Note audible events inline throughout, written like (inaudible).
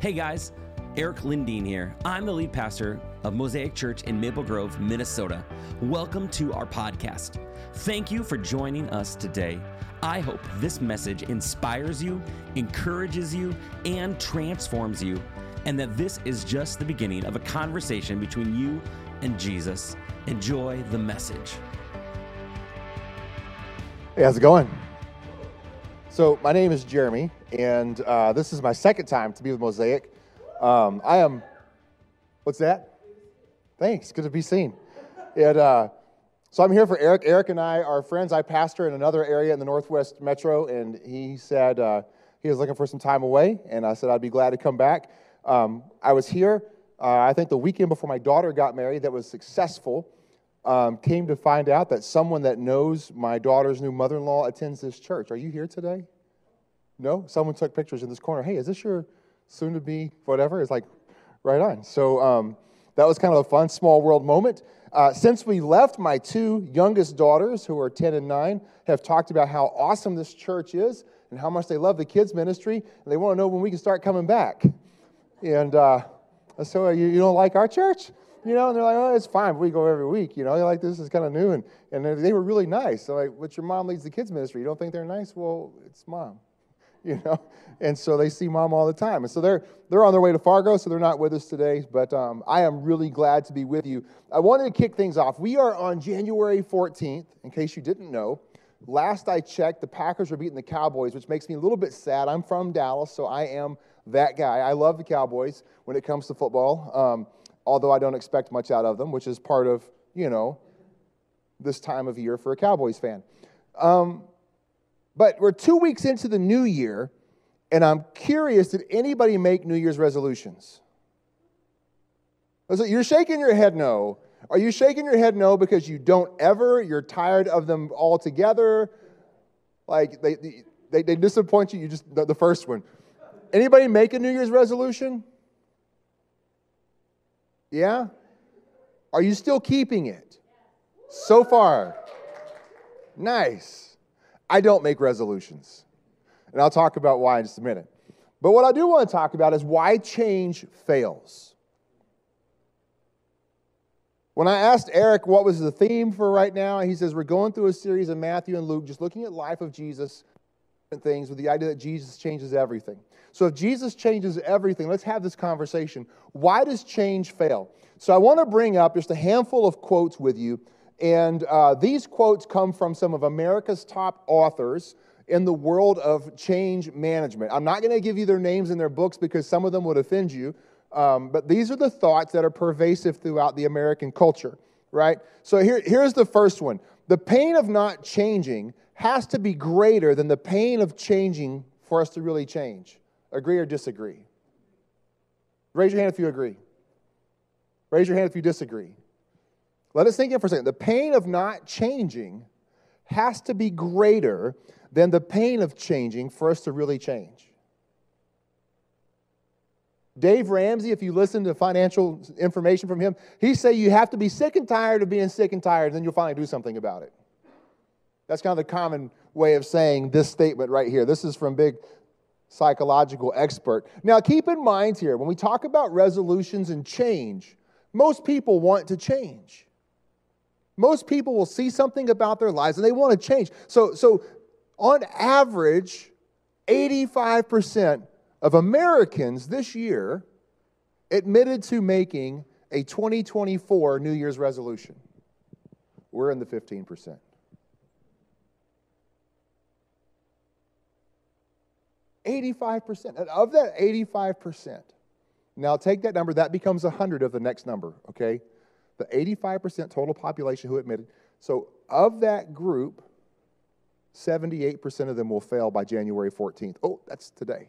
Hey guys, Eric Lindeen here. I'm the lead pastor of Mosaic Church in Maple Grove, Minnesota. Welcome to our podcast. Thank you for joining us today. I hope this message inspires you, encourages you, and transforms you, and that this is just the beginning of a conversation between you and Jesus. Enjoy the message. Hey, how's it going? So, my name is Jeremy, and uh, this is my second time to be with Mosaic. Um, I am, what's that? Thanks, good to be seen. And uh, so, I'm here for Eric. Eric and I are friends. I pastor in another area in the Northwest Metro, and he said uh, he was looking for some time away, and I said I'd be glad to come back. Um, I was here, uh, I think, the weekend before my daughter got married that was successful. Um, came to find out that someone that knows my daughter's new mother in law attends this church. Are you here today? No? Someone took pictures in this corner. Hey, is this your soon to be whatever? It's like, right on. So um, that was kind of a fun small world moment. Uh, since we left, my two youngest daughters, who are 10 and 9, have talked about how awesome this church is and how much they love the kids' ministry, and they want to know when we can start coming back. And uh, so, you, you don't like our church? You know, and they're like, oh, it's fine. We go every week. You know, they're like, this is kind of new. And, and they were really nice. Like, but your mom leads the kids' ministry. You don't think they're nice? Well, it's mom. (laughs) You know, and so they see mom all the time. And so they're they're on their way to Fargo, so they're not with us today. But um, I am really glad to be with you. I wanted to kick things off. We are on January 14th, in case you didn't know. Last I checked, the Packers were beating the Cowboys, which makes me a little bit sad. I'm from Dallas, so I am that guy. I love the Cowboys when it comes to football. Um, although I don't expect much out of them, which is part of, you know, this time of year for a Cowboys fan. Um, but we're two weeks into the new year, and I'm curious did anybody make New Year's resolutions? You're shaking your head no. Are you shaking your head no because you don't ever, you're tired of them altogether? Like they, they, they disappoint you, you just, the, the first one. Anybody make a New Year's resolution? Yeah? Are you still keeping it? So far. Nice. I don't make resolutions. And I'll talk about why in just a minute. But what I do want to talk about is why change fails. When I asked Eric what was the theme for right now, he says we're going through a series of Matthew and Luke, just looking at life of Jesus and things with the idea that Jesus changes everything. So if Jesus changes everything, let's have this conversation. Why does change fail? So I want to bring up just a handful of quotes with you. And uh, these quotes come from some of America's top authors in the world of change management. I'm not going to give you their names and their books because some of them would offend you. Um, but these are the thoughts that are pervasive throughout the American culture, right? So here, here's the first one The pain of not changing has to be greater than the pain of changing for us to really change. Agree or disagree? Raise your hand if you agree. Raise your hand if you disagree. Let us think in for a second. The pain of not changing has to be greater than the pain of changing for us to really change. Dave Ramsey, if you listen to financial information from him, he say you have to be sick and tired of being sick and tired, and then you'll finally do something about it. That's kind of the common way of saying this statement right here. This is from big psychological expert. Now, keep in mind here, when we talk about resolutions and change, most people want to change. Most people will see something about their lives and they want to change. So, so on average, 85% of Americans this year admitted to making a 2024 New Year's resolution. We're in the 15%. 85%. And of that 85%, now take that number, that becomes 100 of the next number, okay? The 85% total population who admitted. So of that group, 78% of them will fail by January 14th. Oh, that's today.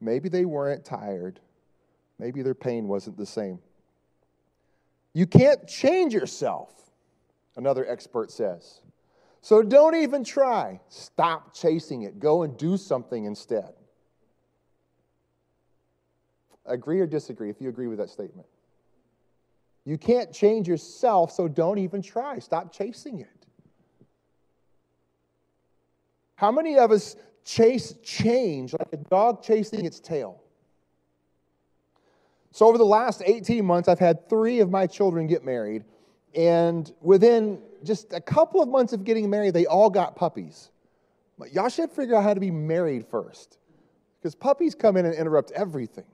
Maybe they weren't tired. Maybe their pain wasn't the same. You can't change yourself, another expert says. So don't even try. Stop chasing it. Go and do something instead. Agree or disagree if you agree with that statement? You can't change yourself, so don't even try. Stop chasing it. How many of us chase change like a dog chasing its tail? So, over the last 18 months, I've had three of my children get married. And within just a couple of months of getting married, they all got puppies. Y'all should figure out how to be married first because puppies come in and interrupt everything.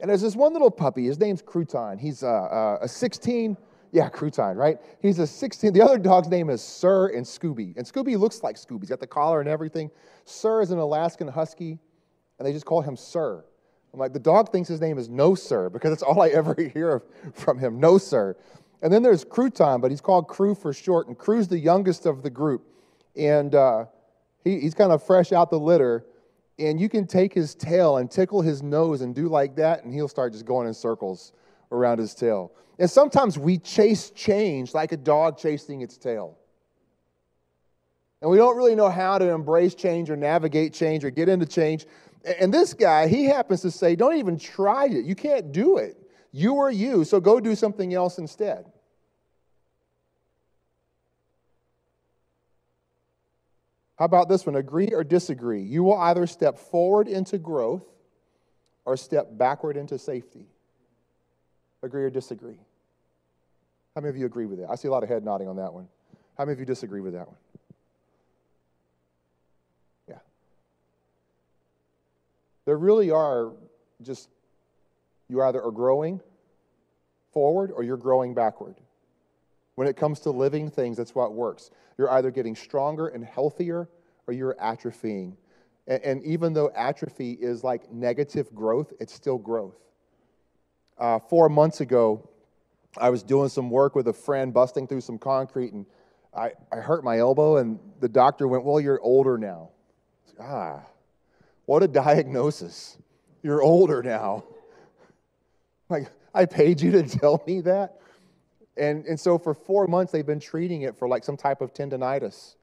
And there's this one little puppy, his name's Crouton. He's a, a, a 16, yeah, Crouton, right? He's a 16. The other dog's name is Sir and Scooby. And Scooby looks like Scooby. He's got the collar and everything. Sir is an Alaskan Husky, and they just call him Sir. I'm like, the dog thinks his name is No Sir because that's all I ever (laughs) hear from him, No Sir. And then there's Crouton, but he's called Crew for short, and Crew's the youngest of the group. And uh, he, he's kind of fresh out the litter, and you can take his tail and tickle his nose and do like that, and he'll start just going in circles around his tail. And sometimes we chase change like a dog chasing its tail. And we don't really know how to embrace change or navigate change or get into change. And this guy, he happens to say, don't even try it. You can't do it. You are you, so go do something else instead. How about this one? Agree or disagree? You will either step forward into growth or step backward into safety. Agree or disagree? How many of you agree with that? I see a lot of head nodding on that one. How many of you disagree with that one? Yeah. There really are just, you either are growing forward or you're growing backward. When it comes to living things, that's what works. You're either getting stronger and healthier or you're atrophying. And, and even though atrophy is like negative growth, it's still growth. Uh, four months ago, I was doing some work with a friend, busting through some concrete, and I, I hurt my elbow, and the doctor went, Well, you're older now. Ah, what a diagnosis. You're older now. Like, I paid you to tell me that? And, and so for four months, they've been treating it for like some type of tendonitis.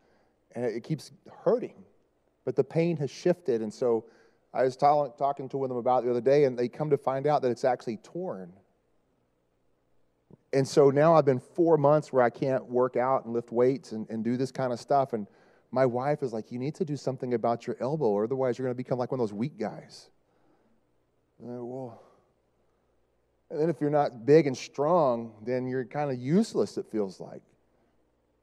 And it, it keeps hurting. But the pain has shifted. And so I was talking, talking to one of them about the other day, and they come to find out that it's actually torn. And so now I've been four months where I can't work out and lift weights and, and do this kind of stuff. And my wife is like, You need to do something about your elbow, or otherwise you're going to become like one of those weak guys. And well, and then if you're not big and strong, then you're kind of useless, it feels like.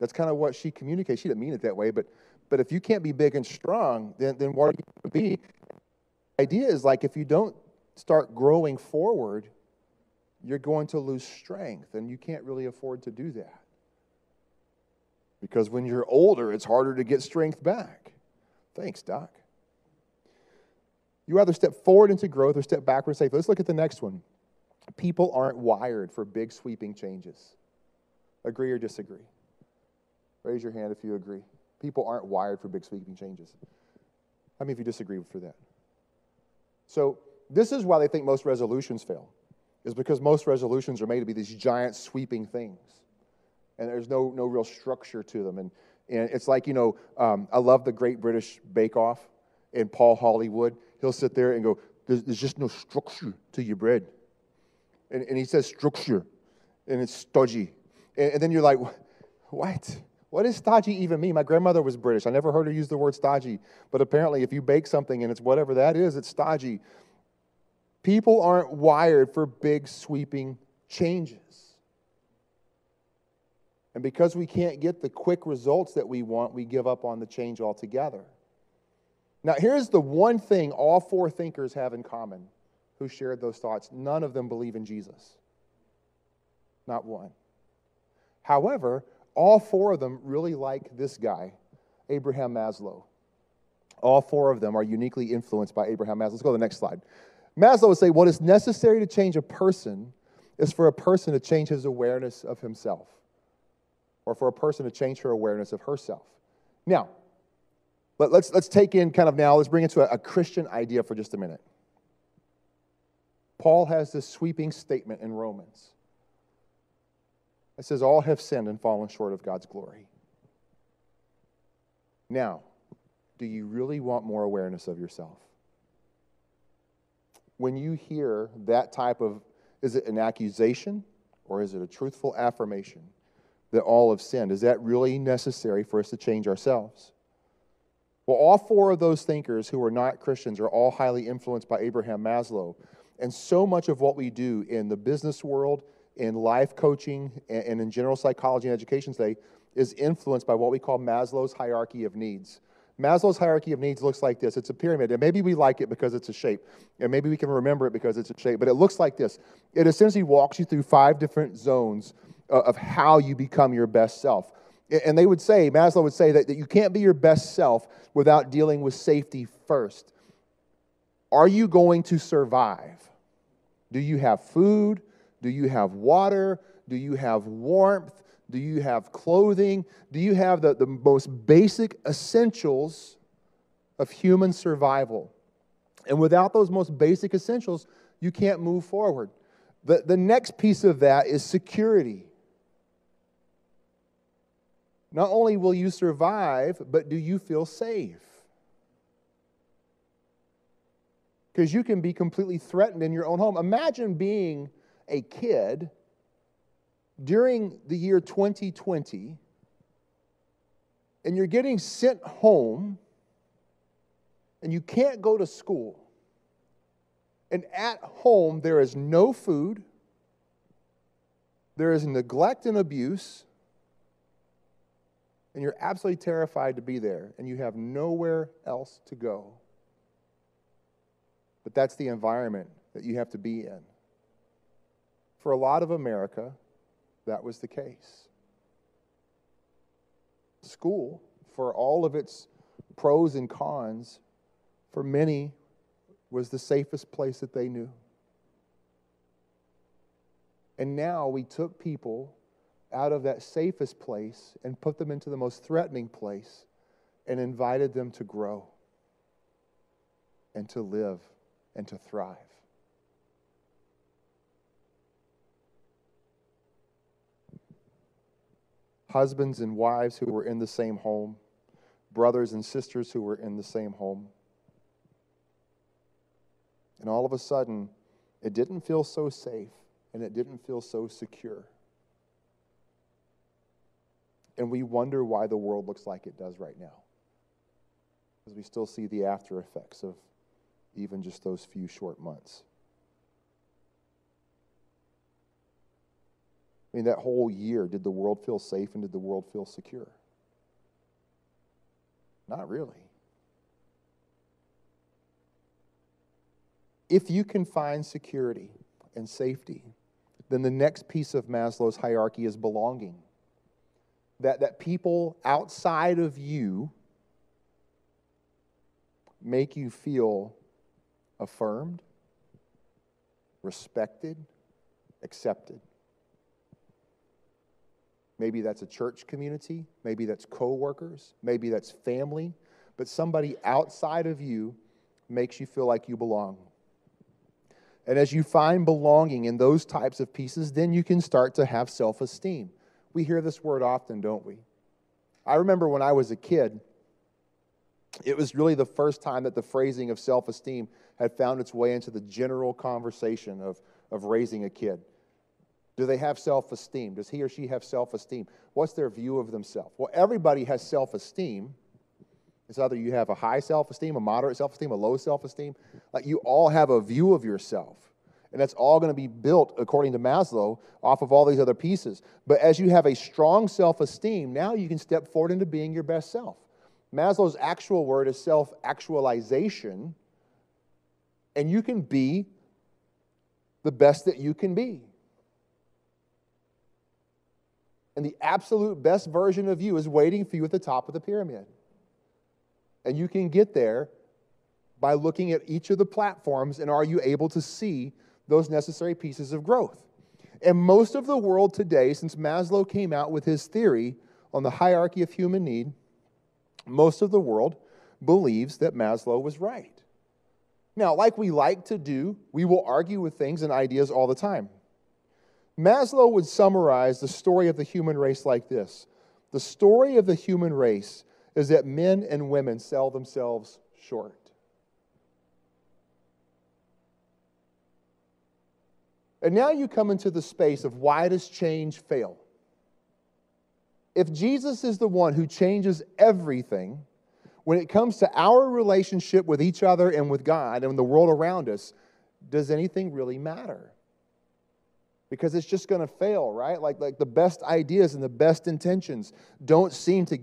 That's kind of what she communicates. She didn't mean it that way, but, but if you can't be big and strong, then, then what are you going to be? The idea is like if you don't start growing forward, you're going to lose strength, and you can't really afford to do that. Because when you're older, it's harder to get strength back. Thanks, Doc. You either step forward into growth or step backward safely. Let's look at the next one. People aren't wired for big sweeping changes. Agree or disagree? Raise your hand if you agree. People aren't wired for big sweeping changes. How many of you disagree for that? So, this is why they think most resolutions fail, is because most resolutions are made to be these giant sweeping things. And there's no, no real structure to them. And, and it's like, you know, um, I love the Great British Bake Off and Paul Hollywood. He'll sit there and go, there's, there's just no structure to your bread and, and he says structure, and it's stodgy. And, and then you're like, what? What does stodgy even mean? My grandmother was British. I never heard her use the word stodgy, but apparently, if you bake something and it's whatever that is, it's stodgy. People aren't wired for big, sweeping changes. And because we can't get the quick results that we want, we give up on the change altogether. Now, here's the one thing all four thinkers have in common who shared those thoughts, none of them believe in Jesus. Not one. However, all four of them really like this guy, Abraham Maslow. All four of them are uniquely influenced by Abraham Maslow. Let's go to the next slide. Maslow would say what is necessary to change a person is for a person to change his awareness of himself, or for a person to change her awareness of herself. Now, let, us let's, let's take in kind of now, let's bring it to a, a Christian idea for just a minute. Paul has this sweeping statement in Romans. It says, All have sinned and fallen short of God's glory. Now, do you really want more awareness of yourself? When you hear that type of, is it an accusation or is it a truthful affirmation that all have sinned? Is that really necessary for us to change ourselves? Well, all four of those thinkers who are not Christians are all highly influenced by Abraham Maslow. And so much of what we do in the business world, in life coaching, and in general psychology and education today is influenced by what we call Maslow's hierarchy of needs. Maslow's hierarchy of needs looks like this it's a pyramid, and maybe we like it because it's a shape, and maybe we can remember it because it's a shape, but it looks like this. It essentially walks you through five different zones Uh, of how you become your best self. And they would say, Maslow would say that, that you can't be your best self without dealing with safety first. Are you going to survive? Do you have food? Do you have water? Do you have warmth? Do you have clothing? Do you have the, the most basic essentials of human survival? And without those most basic essentials, you can't move forward. The, the next piece of that is security. Not only will you survive, but do you feel safe? Because you can be completely threatened in your own home. Imagine being a kid during the year 2020 and you're getting sent home and you can't go to school, and at home there is no food, there is neglect and abuse, and you're absolutely terrified to be there, and you have nowhere else to go. But that's the environment that you have to be in. For a lot of America, that was the case. School, for all of its pros and cons, for many was the safest place that they knew. And now we took people out of that safest place and put them into the most threatening place and invited them to grow and to live and to thrive. husbands and wives who were in the same home, brothers and sisters who were in the same home. And all of a sudden, it didn't feel so safe and it didn't feel so secure. And we wonder why the world looks like it does right now. Because we still see the after effects of even just those few short months. I mean, that whole year, did the world feel safe and did the world feel secure? Not really. If you can find security and safety, then the next piece of Maslow's hierarchy is belonging. That, that people outside of you make you feel affirmed, respected, accepted. Maybe that's a church community, maybe that's coworkers, maybe that's family, but somebody outside of you makes you feel like you belong. And as you find belonging in those types of pieces, then you can start to have self esteem. We hear this word often, don't we? I remember when I was a kid, it was really the first time that the phrasing of self esteem had found its way into the general conversation of, of raising a kid. Do they have self esteem? Does he or she have self esteem? What's their view of themselves? Well, everybody has self esteem. It's either you have a high self esteem, a moderate self esteem, a low self esteem. Like you all have a view of yourself. And that's all going to be built, according to Maslow, off of all these other pieces. But as you have a strong self esteem, now you can step forward into being your best self. Maslow's actual word is self actualization. And you can be the best that you can be. And the absolute best version of you is waiting for you at the top of the pyramid. And you can get there by looking at each of the platforms and are you able to see those necessary pieces of growth? And most of the world today, since Maslow came out with his theory on the hierarchy of human need, most of the world believes that Maslow was right. Now, like we like to do, we will argue with things and ideas all the time. Maslow would summarize the story of the human race like this The story of the human race is that men and women sell themselves short. And now you come into the space of why does change fail? If Jesus is the one who changes everything, when it comes to our relationship with each other and with God and the world around us, does anything really matter? Because it's just going to fail, right? Like, like the best ideas and the best intentions don't seem to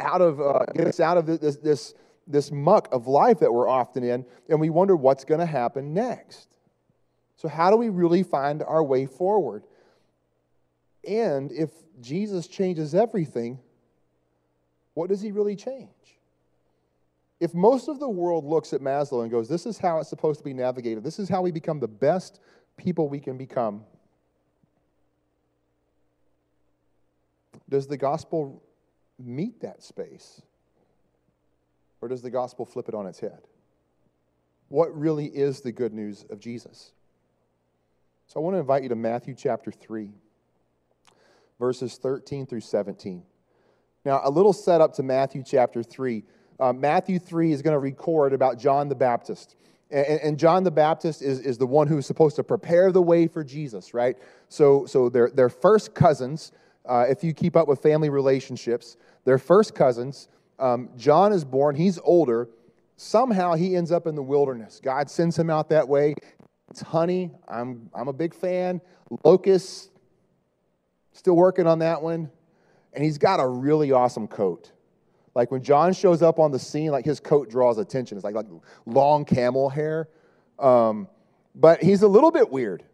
out of, uh, get us out of this, this, this muck of life that we're often in, and we wonder what's going to happen next. So, how do we really find our way forward? And if Jesus changes everything, what does he really change? If most of the world looks at Maslow and goes, This is how it's supposed to be navigated, this is how we become the best people we can become, does the gospel meet that space? Or does the gospel flip it on its head? What really is the good news of Jesus? So I want to invite you to Matthew chapter 3, verses 13 through 17. Now, a little setup to Matthew chapter 3. Uh, Matthew 3 is going to record about John the Baptist. And, and, John the Baptist is, is the one who's supposed to prepare the way for Jesus, right? So, so they're, they're first cousins, uh, if you keep up with family relationships. They're first cousins. Um, John is born, he's older. Somehow he ends up in the wilderness. God sends him out that way. It's honey. I'm, I'm a big fan. Locust, still working on that one. And he's got a really awesome coat. Like when John shows up on the scene, like his coat draws attention. It's like, like long camel hair. Um, but he's a little bit weird.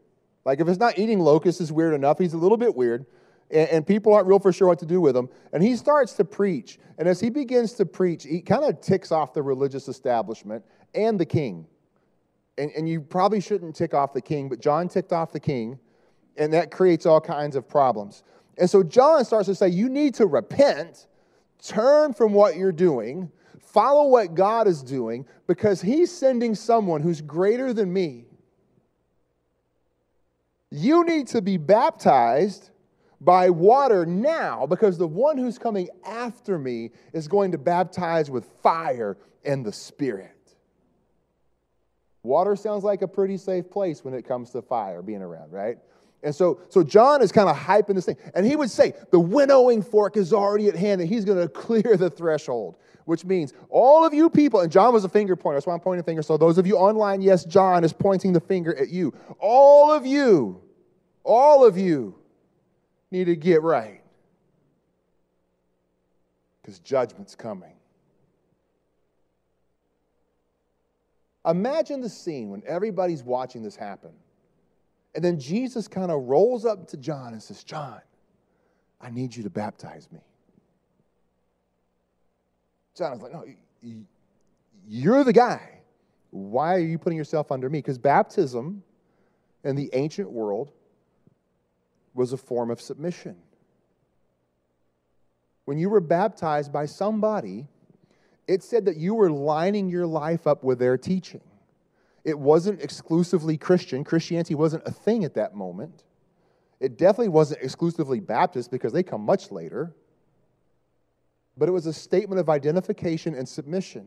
Like if it's not eating locusts is weird enough, he's a little bit weird and, and people aren't real for sure what to do with him. And he starts to preach. And as he begins to preach, he kind of ticks off the religious establishment and the king. And, and you probably shouldn't tick off the king, but John ticked off the king, and that creates all kinds of problems. And so John starts to say, You need to repent, turn from what you're doing, follow what God is doing, because he's sending someone who's greater than me. You need to be baptized by water now because the one who's coming after me is going to baptize with fire and the Spirit. Water sounds like a pretty safe place when it comes to fire being around, right? And so, so John is kind of hyping this thing. And he would say, the winnowing fork is already at hand, and he's going (laughs) to clear the threshold, which means all of you people, and John was a finger pointer, that's why I'm pointing a finger. So those of you online, yes, John is pointing the finger at you. All of you, all of you need to get right because judgment's coming. Imagine the scene when everybody's watching this happen. And then Jesus kind of rolls up to John and says, John, I need you to baptize me. John is like, No, you're the guy. Why are you putting yourself under me? Because baptism in the ancient world was a form of submission. When you were baptized by somebody, it said that you were lining your life up with their teaching. It wasn't exclusively Christian. Christianity wasn't a thing at that moment. It definitely wasn't exclusively Baptist because they come much later. But it was a statement of identification and submission.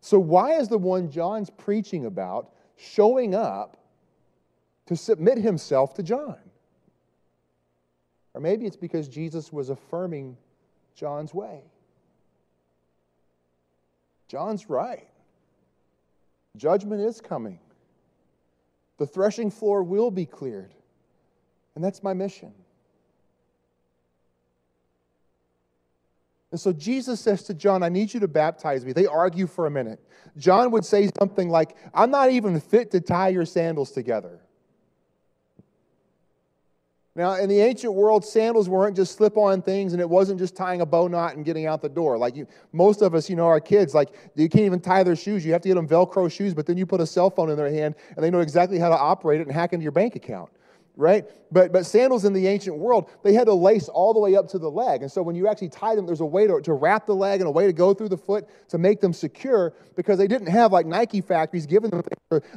So, why is the one John's preaching about showing up to submit himself to John? Or maybe it's because Jesus was affirming John's way. John's right. Judgment is coming. The threshing floor will be cleared. And that's my mission. And so Jesus says to John, I need you to baptize me. They argue for a minute. John would say something like, I'm not even fit to tie your sandals together. Now, in the ancient world, sandals weren't just slip on things, and it wasn't just tying a bow knot and getting out the door. Like you, most of us, you know, our kids, like you can't even tie their shoes. You have to get them Velcro shoes, but then you put a cell phone in their hand, and they know exactly how to operate it and hack into your bank account right? But, but sandals in the ancient world, they had to lace all the way up to the leg. And so when you actually tie them, there's a way to, to wrap the leg and a way to go through the foot to make them secure because they didn't have like Nike factories giving them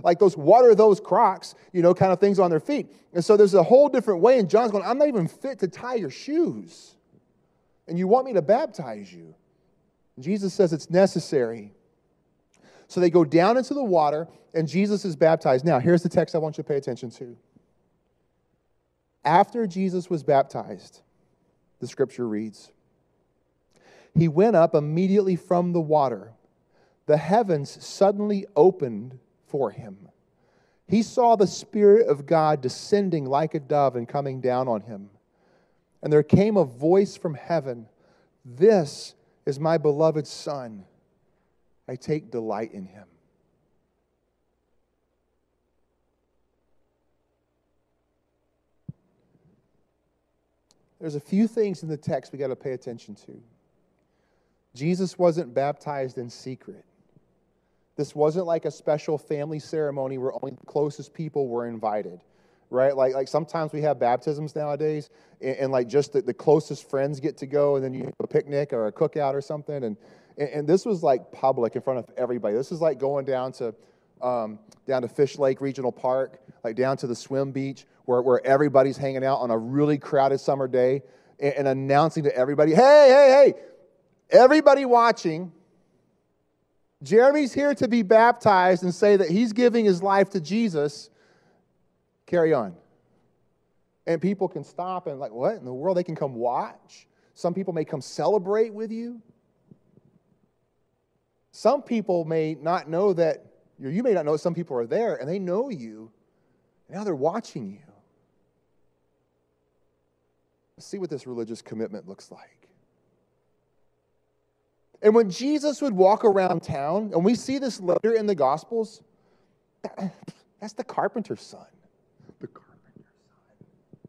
like those water those crocs, you know, kind of things on their feet. And so there's a whole different way. And John's going, I'm not even fit to tie your shoes. And you want me to baptize you. And Jesus says it's necessary. So they go down into the water and Jesus is baptized. Now, here's the text I want you to pay attention to. After Jesus was baptized, the scripture reads, he went up immediately from the water. The heavens suddenly opened for him. He saw the Spirit of God descending like a dove and coming down on him. And there came a voice from heaven This is my beloved Son. I take delight in him. There's a few things in the text we got to pay attention to. Jesus wasn't baptized in secret. This wasn't like a special family ceremony where only the closest people were invited, right? Like, like sometimes we have baptisms nowadays, and, and like just the, the, closest friends get to go, and then you have a picnic or a cookout or something. And, and, and this was like public in front of everybody. This is like going down to, um, down to Fish Lake Regional Park, like down to the swim beach, where, where everybody's hanging out on a really crowded summer day and, and announcing to everybody, hey, hey, hey, everybody watching, Jeremy's here to be baptized and say that he's giving his life to Jesus. Carry on. And people can stop and, like, what in the world? They can come watch. Some people may come celebrate with you. Some people may not know that, you may not know some people are there and they know you. Now they're watching you. Let's see what this religious commitment looks like. And when Jesus would walk around town, and we see this later in the Gospels, that's the carpenter's son. The carpenter's son.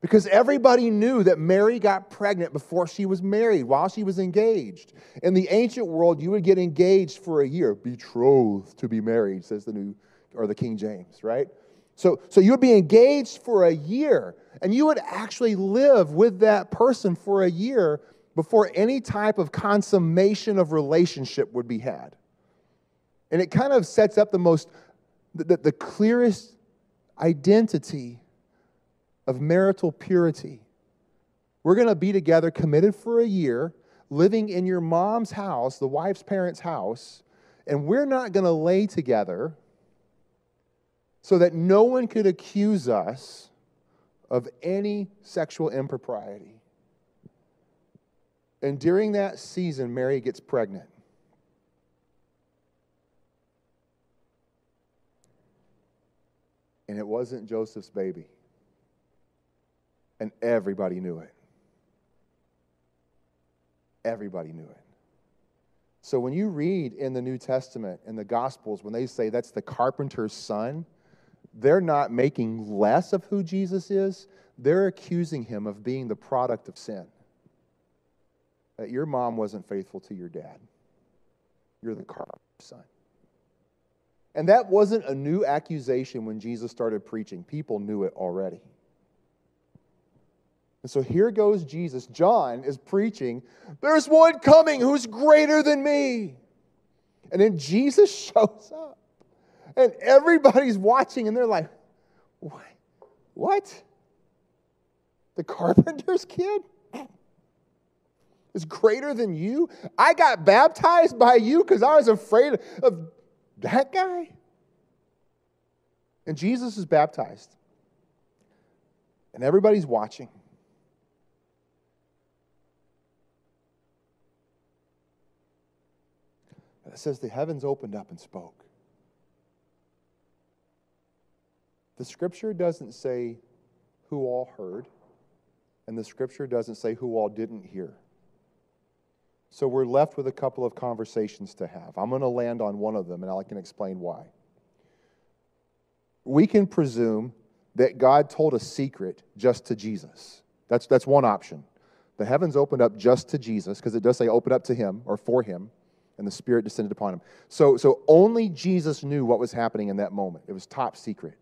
Because everybody knew that Mary got pregnant before she was married, while she was engaged. In the ancient world, you would get engaged for a year, betrothed to be married, says the new or the King James, right? So, so you would be engaged for a year, and you would actually live with that person for a year before any type of consummation of relationship would be had. And it kind of sets up the most, the, the clearest identity of marital purity. We're going to be together, committed for a year, living in your mom's house, the wife's parents' house, and we're not going to lay together so that no one could accuse us of any sexual impropriety. And during that season, Mary gets pregnant. And it wasn't Joseph's baby. And everybody knew it. Everybody knew it. So when you read in the New Testament, in the Gospels, when they say that's the carpenter's son, they're not making less of who Jesus is, they're accusing him of being the product of sin that your mom wasn't faithful to your dad. You're the carpenter's son. And that wasn't a new accusation when Jesus started preaching. People knew it already. And so here goes Jesus. John is preaching, There's one coming who's greater than me. And then Jesus (laughs) shows up. And everybody's watching, and they're like, What? What? The carpenter's kid? is greater than you? I got baptized by you because I was afraid of that guy? And Jesus is baptized. And everybody's watching. It says the heavens opened up and spoke. The scripture doesn't say who all heard, and the scripture doesn't say who all didn't hear. So we're left with a couple of conversations to have. I'm going to land on one of them, and I can explain why. We can presume that God told a secret just to Jesus. That's, that's one option. The heavens opened up just to Jesus, because it does say open up to him or for him, and the Spirit descended upon him. So, so only Jesus knew what was happening in that moment. It was top secret.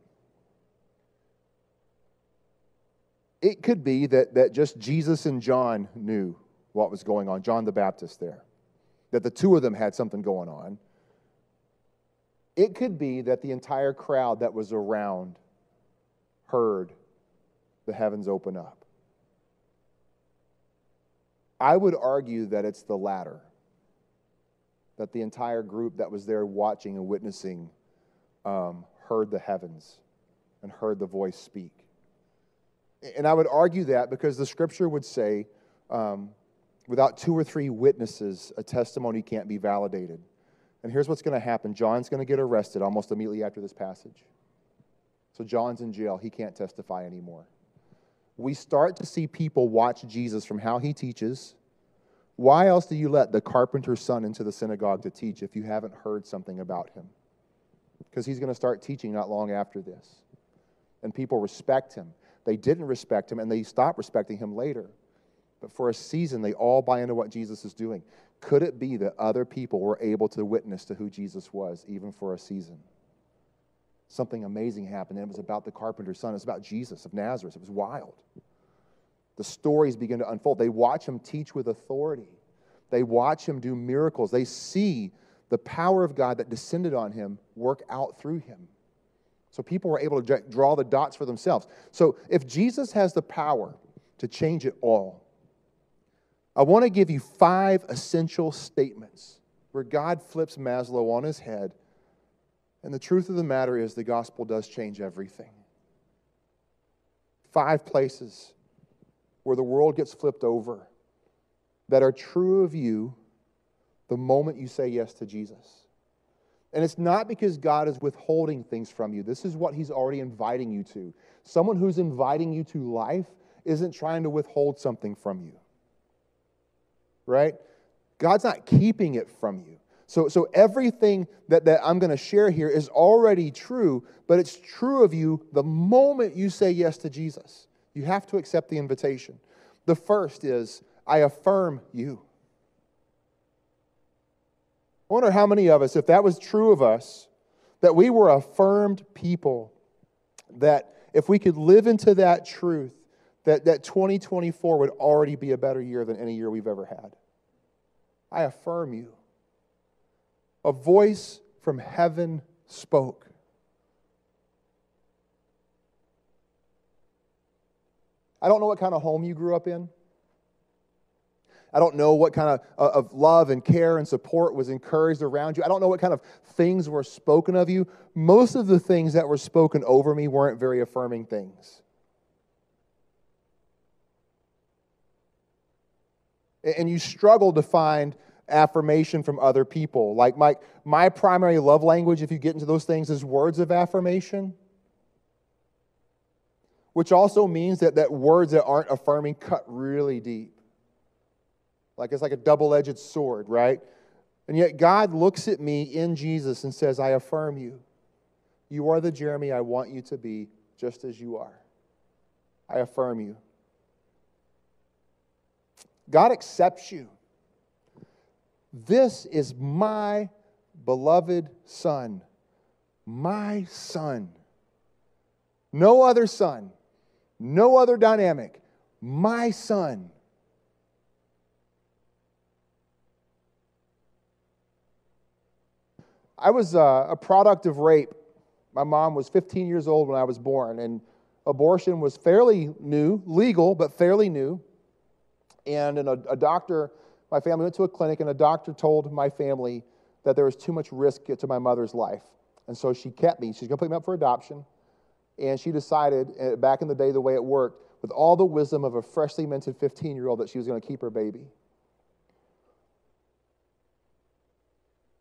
It could be that, that just Jesus and John knew what was going on, John the Baptist there, that the two of them had something going on. It could be that the entire crowd that was around heard the heavens open up. I would argue that it's the latter, that the entire group that was there watching and witnessing um, heard the heavens and heard the voice speak. And I would argue that because the scripture would say, um, Without two or three witnesses, a testimony can't be validated. And here's what's going to happen John's going to get arrested almost immediately after this passage. So John's in jail. He can't testify anymore. We start to see people watch Jesus from how he teaches. Why else do you let the carpenter's son into the synagogue to teach if you haven't heard something about him? Because he's going to start teaching not long after this. And people respect him. They didn't respect him, and they stopped respecting him later. But for a season, they all buy into what Jesus is doing. Could it be that other people were able to witness to who Jesus was, even for a season? Something amazing happened, and it was about the carpenter's son. It was about Jesus of Nazareth. It was wild. The stories begin to unfold. They watch him teach with authority, they watch him do miracles. They see the power of God that descended on him work out through him. So people were able to draw the dots for themselves. So if Jesus has the power to change it all, I want to give you five essential statements where God flips Maslow on his head. And the truth of the matter is, the gospel does change everything. Five places where the world gets flipped over that are true of you the moment you say yes to Jesus. And it's not because God is withholding things from you. This is what He's already inviting you to. Someone who's inviting you to life isn't trying to withhold something from you right? God's not keeping it from you. So, so everything that, that I'm going to share here is already true, but it's true of you the moment you say yes to Jesus. You have to accept the invitation. The first is, I affirm you. I wonder how many of us, if that was true of us, that we were affirmed people, that if we could live into that truth, that, that 2024 would already be a better year than any year we've ever had. I affirm you. A voice from heaven spoke. I don't know what kind of home you grew up in. I don't know what kind of, uh, of love and care and support was encouraged around you. I don't know what kind of things were spoken of you. Most of the things that were spoken over me weren't very affirming things. and you struggle to find affirmation from other people. Like my, my primary love language, if you get into those things, is words of affirmation, which also means that, that words that aren't affirming cut really deep. Like it's like a double edged sword, right? And yet God looks at me in Jesus and says, I affirm you. You are the Jeremy I want you to be, just as you are. I affirm you. God accepts you. This is my beloved son, my son. No other son, no other dynamic, my son. I was uh, a product of rape. My mom was 15 years old when I was born, and abortion was fairly new, legal, but fairly new and a, a doctor, my family went to a clinic, and a doctor told my family that there was too much risk to my mother's life. And so she kept me. She's going to put me up for adoption. And she decided, eh, back in the day, the way it worked, with all the wisdom of a freshly minted 15 year old, that she was going to keep her baby.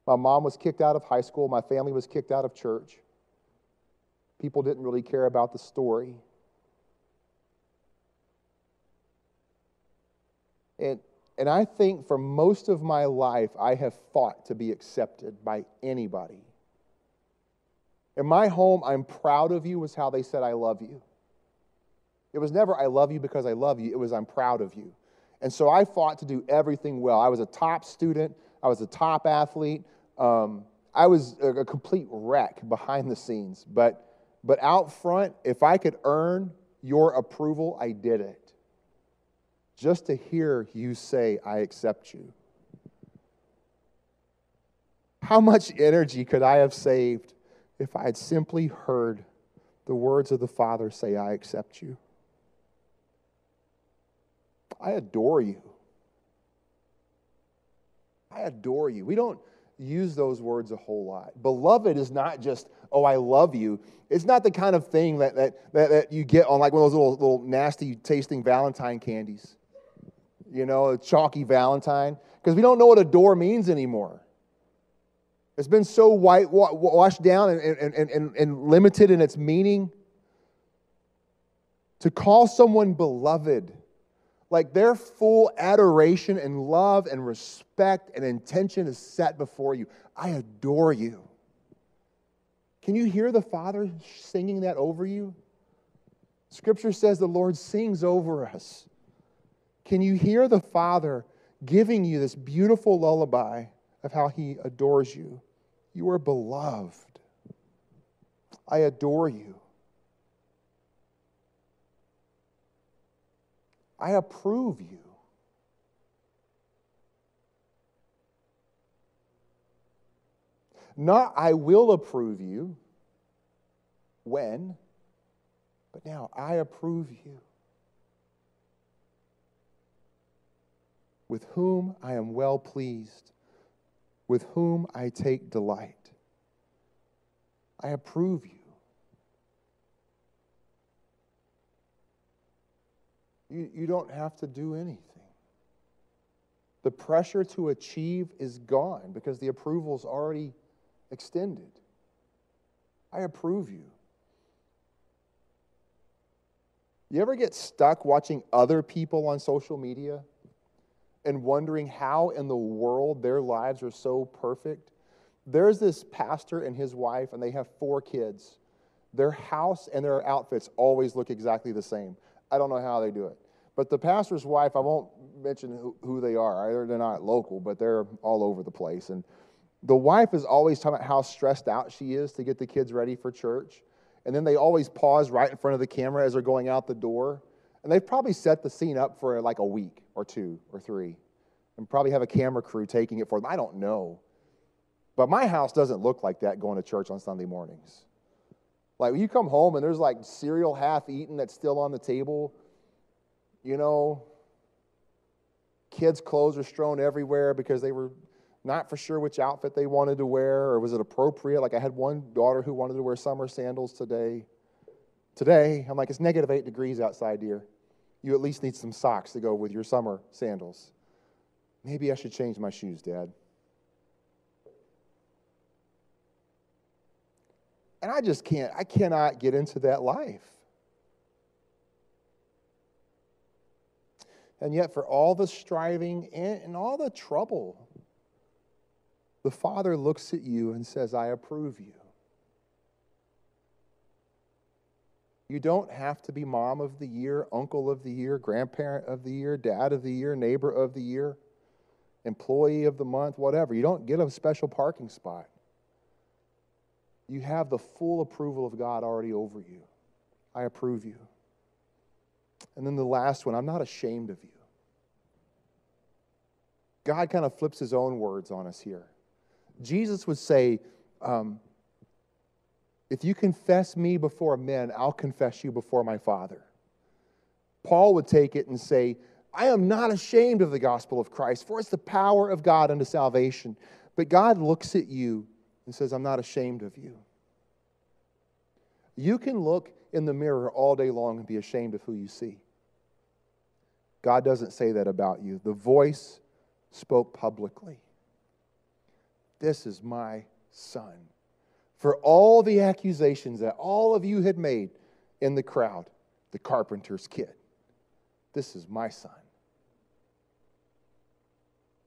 My mom was kicked out of high school. My family was kicked out of church. People didn't really care about the story. And, and I think for most of my life, I have fought to be accepted by anybody. In my home, I'm proud of you, was how they said, I love you. It was never, I love you because I love you. It was, I'm proud of you. And so I fought to do everything well. I was a top student, I was a top athlete. Um, I was a, complete wreck behind the scenes. But, but out front, if I could earn your approval, I did it just to hear you say, I accept you. How much energy could I have saved if I had simply heard the words of the Father say, I accept you? I adore you. I adore you. We don't use those words a whole lot. Beloved is not just, oh, I love you. It's not the kind of thing that, that, that, that you get on like one of those little, little nasty tasting Valentine candies. you know, a chalky Valentine, because we don't know what adore means anymore. It's been so white washed down and, and, and, and limited in its meaning. To call someone beloved, like their full adoration and love and respect and intention is set before you. I adore you. Can you hear the Father singing that over you? Scripture says the Lord sings over us. Can you hear the Father giving you this beautiful lullaby of how He adores you? You are beloved. I adore you. I approve you. Not I will approve you when, but now I approve you. With whom I am well pleased, with whom I take delight. I approve you. You, you don't have to do anything. The pressure to achieve is gone because the approval is already extended. I approve you. You ever get stuck watching other people on social media and wondering how in the world their lives are so perfect? There's this pastor and his wife, and they have four kids. Their house and their outfits always look exactly the same. I don't know how they do it. But the pastor's wife, I won't mention who, they are. Either They're not local, but they're all over the place. And the wife is always talking about how stressed out she is to get the kids ready for church. And then they always pause right in front of the camera as they're going out the door. And they've probably set the scene up for like a week or two or three and probably have a camera crew taking it for them. I don't know. But my house doesn't look like that going to church on Sunday mornings. Like when you come home and there's like cereal half eaten that's still on the table. You know, kids' clothes are strewn everywhere because they were not for sure which outfit they wanted to wear or was it appropriate. Like I had one daughter who wanted to wear summer sandals today. Today, I'm like, it's negative eight degrees outside, dear. You at least need some socks to go with your summer sandals. Maybe I should change my shoes, Dad. And I just can't, I cannot get into that life. And yet, for all the striving and, and all the trouble, the Father looks at you and says, I approve you. You don't have to be mom of the year, uncle of the year, grandparent of the year, dad of the year, neighbor of the year, employee of the month, whatever. You don't get a special parking spot. You have the full approval of God already over you. I approve you. And then the last one I'm not ashamed of you. God kind of flips his own words on us here. Jesus would say, um, If you confess me before men, I'll confess you before my Father. Paul would take it and say, I am not ashamed of the gospel of Christ, for it's the power of God unto salvation. But God looks at you and says, I'm not ashamed of you. You can look in the mirror all day long and be ashamed of who you see. God doesn't say that about you. The voice spoke publicly. This is my son. For all the accusations that all of you had made in the crowd, the carpenter's kid, this is my son.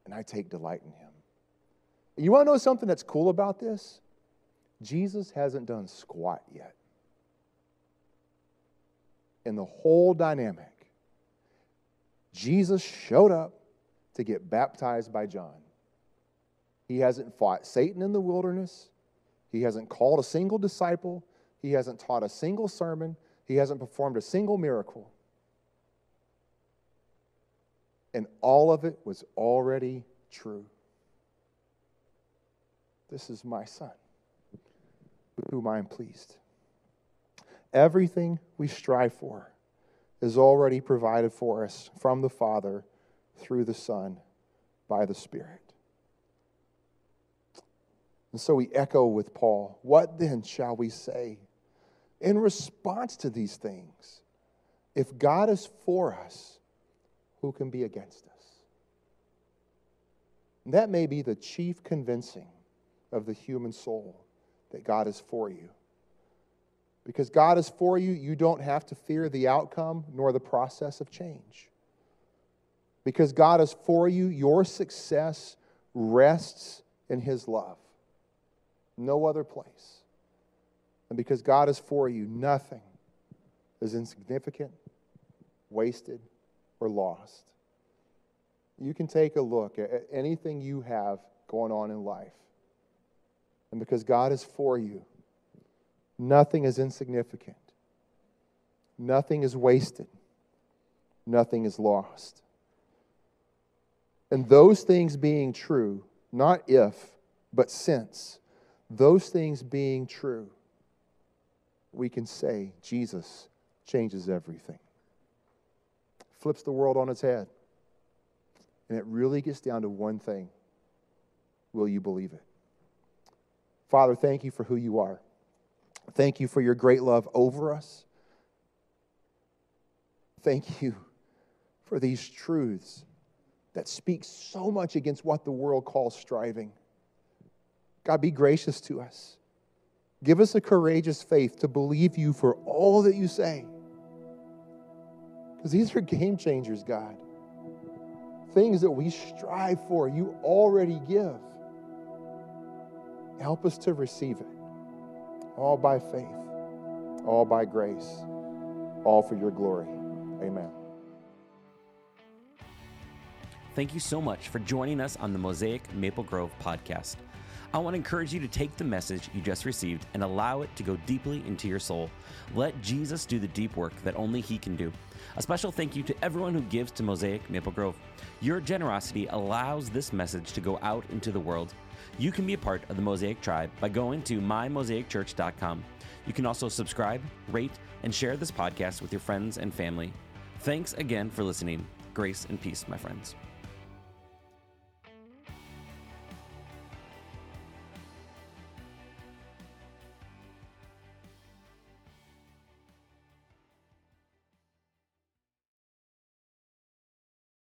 And I take delight in him. You want to know something that's cool about this? Jesus hasn't done squat yet. In the whole dynamic, Jesus showed up to get baptized by John. He hasn't fought Satan in the wilderness. He hasn't called a single disciple. He hasn't taught a single sermon. He hasn't performed a single miracle. And all of it was already true. This is my son, with whom I am pleased. Everything we strive for is already provided for us from the Father through the Son by the Spirit. And so we echo with Paul What then shall we say in response to these things? If God is for us, who can be against us? And that may be the chief convincing of the human soul that God is for you. Because God is for you, you don't have to fear the outcome nor the process of change. Because God is for you, your success rests in His love. No other place. And because God is for you, nothing is insignificant, wasted, or lost. You can take a look at anything you have going on in life. And because God is for you, nothing is insignificant, nothing is wasted, nothing is lost. And those things being true, not if, but since, those things being true, we can say Jesus changes everything. Flips the world on its head. And it really gets down to one thing Will you believe it? Father, thank you for who you are. Thank you for your great love over us. Thank you for these truths that speak so much against what the world calls striving. God, be gracious to us. Give us a courageous faith to believe you for all that you say. Because these are game changers, God. Things that we strive for, you already give. Help us to receive it, all by faith, all by grace, all for your glory. Amen. Thank you so much for joining us on the Mosaic Maple Grove podcast. I want to encourage you to take the message you just received and allow it to go deeply into your soul. Let Jesus do the deep work that only He can do. A special thank you to everyone who gives to Mosaic Maple Grove. Your generosity allows this message to go out into the world. You can be a part of the Mosaic tribe by going to mymosaicchurch.com. You can also subscribe, rate, and share this podcast with your friends and family. Thanks again for listening. Grace and peace, my friends.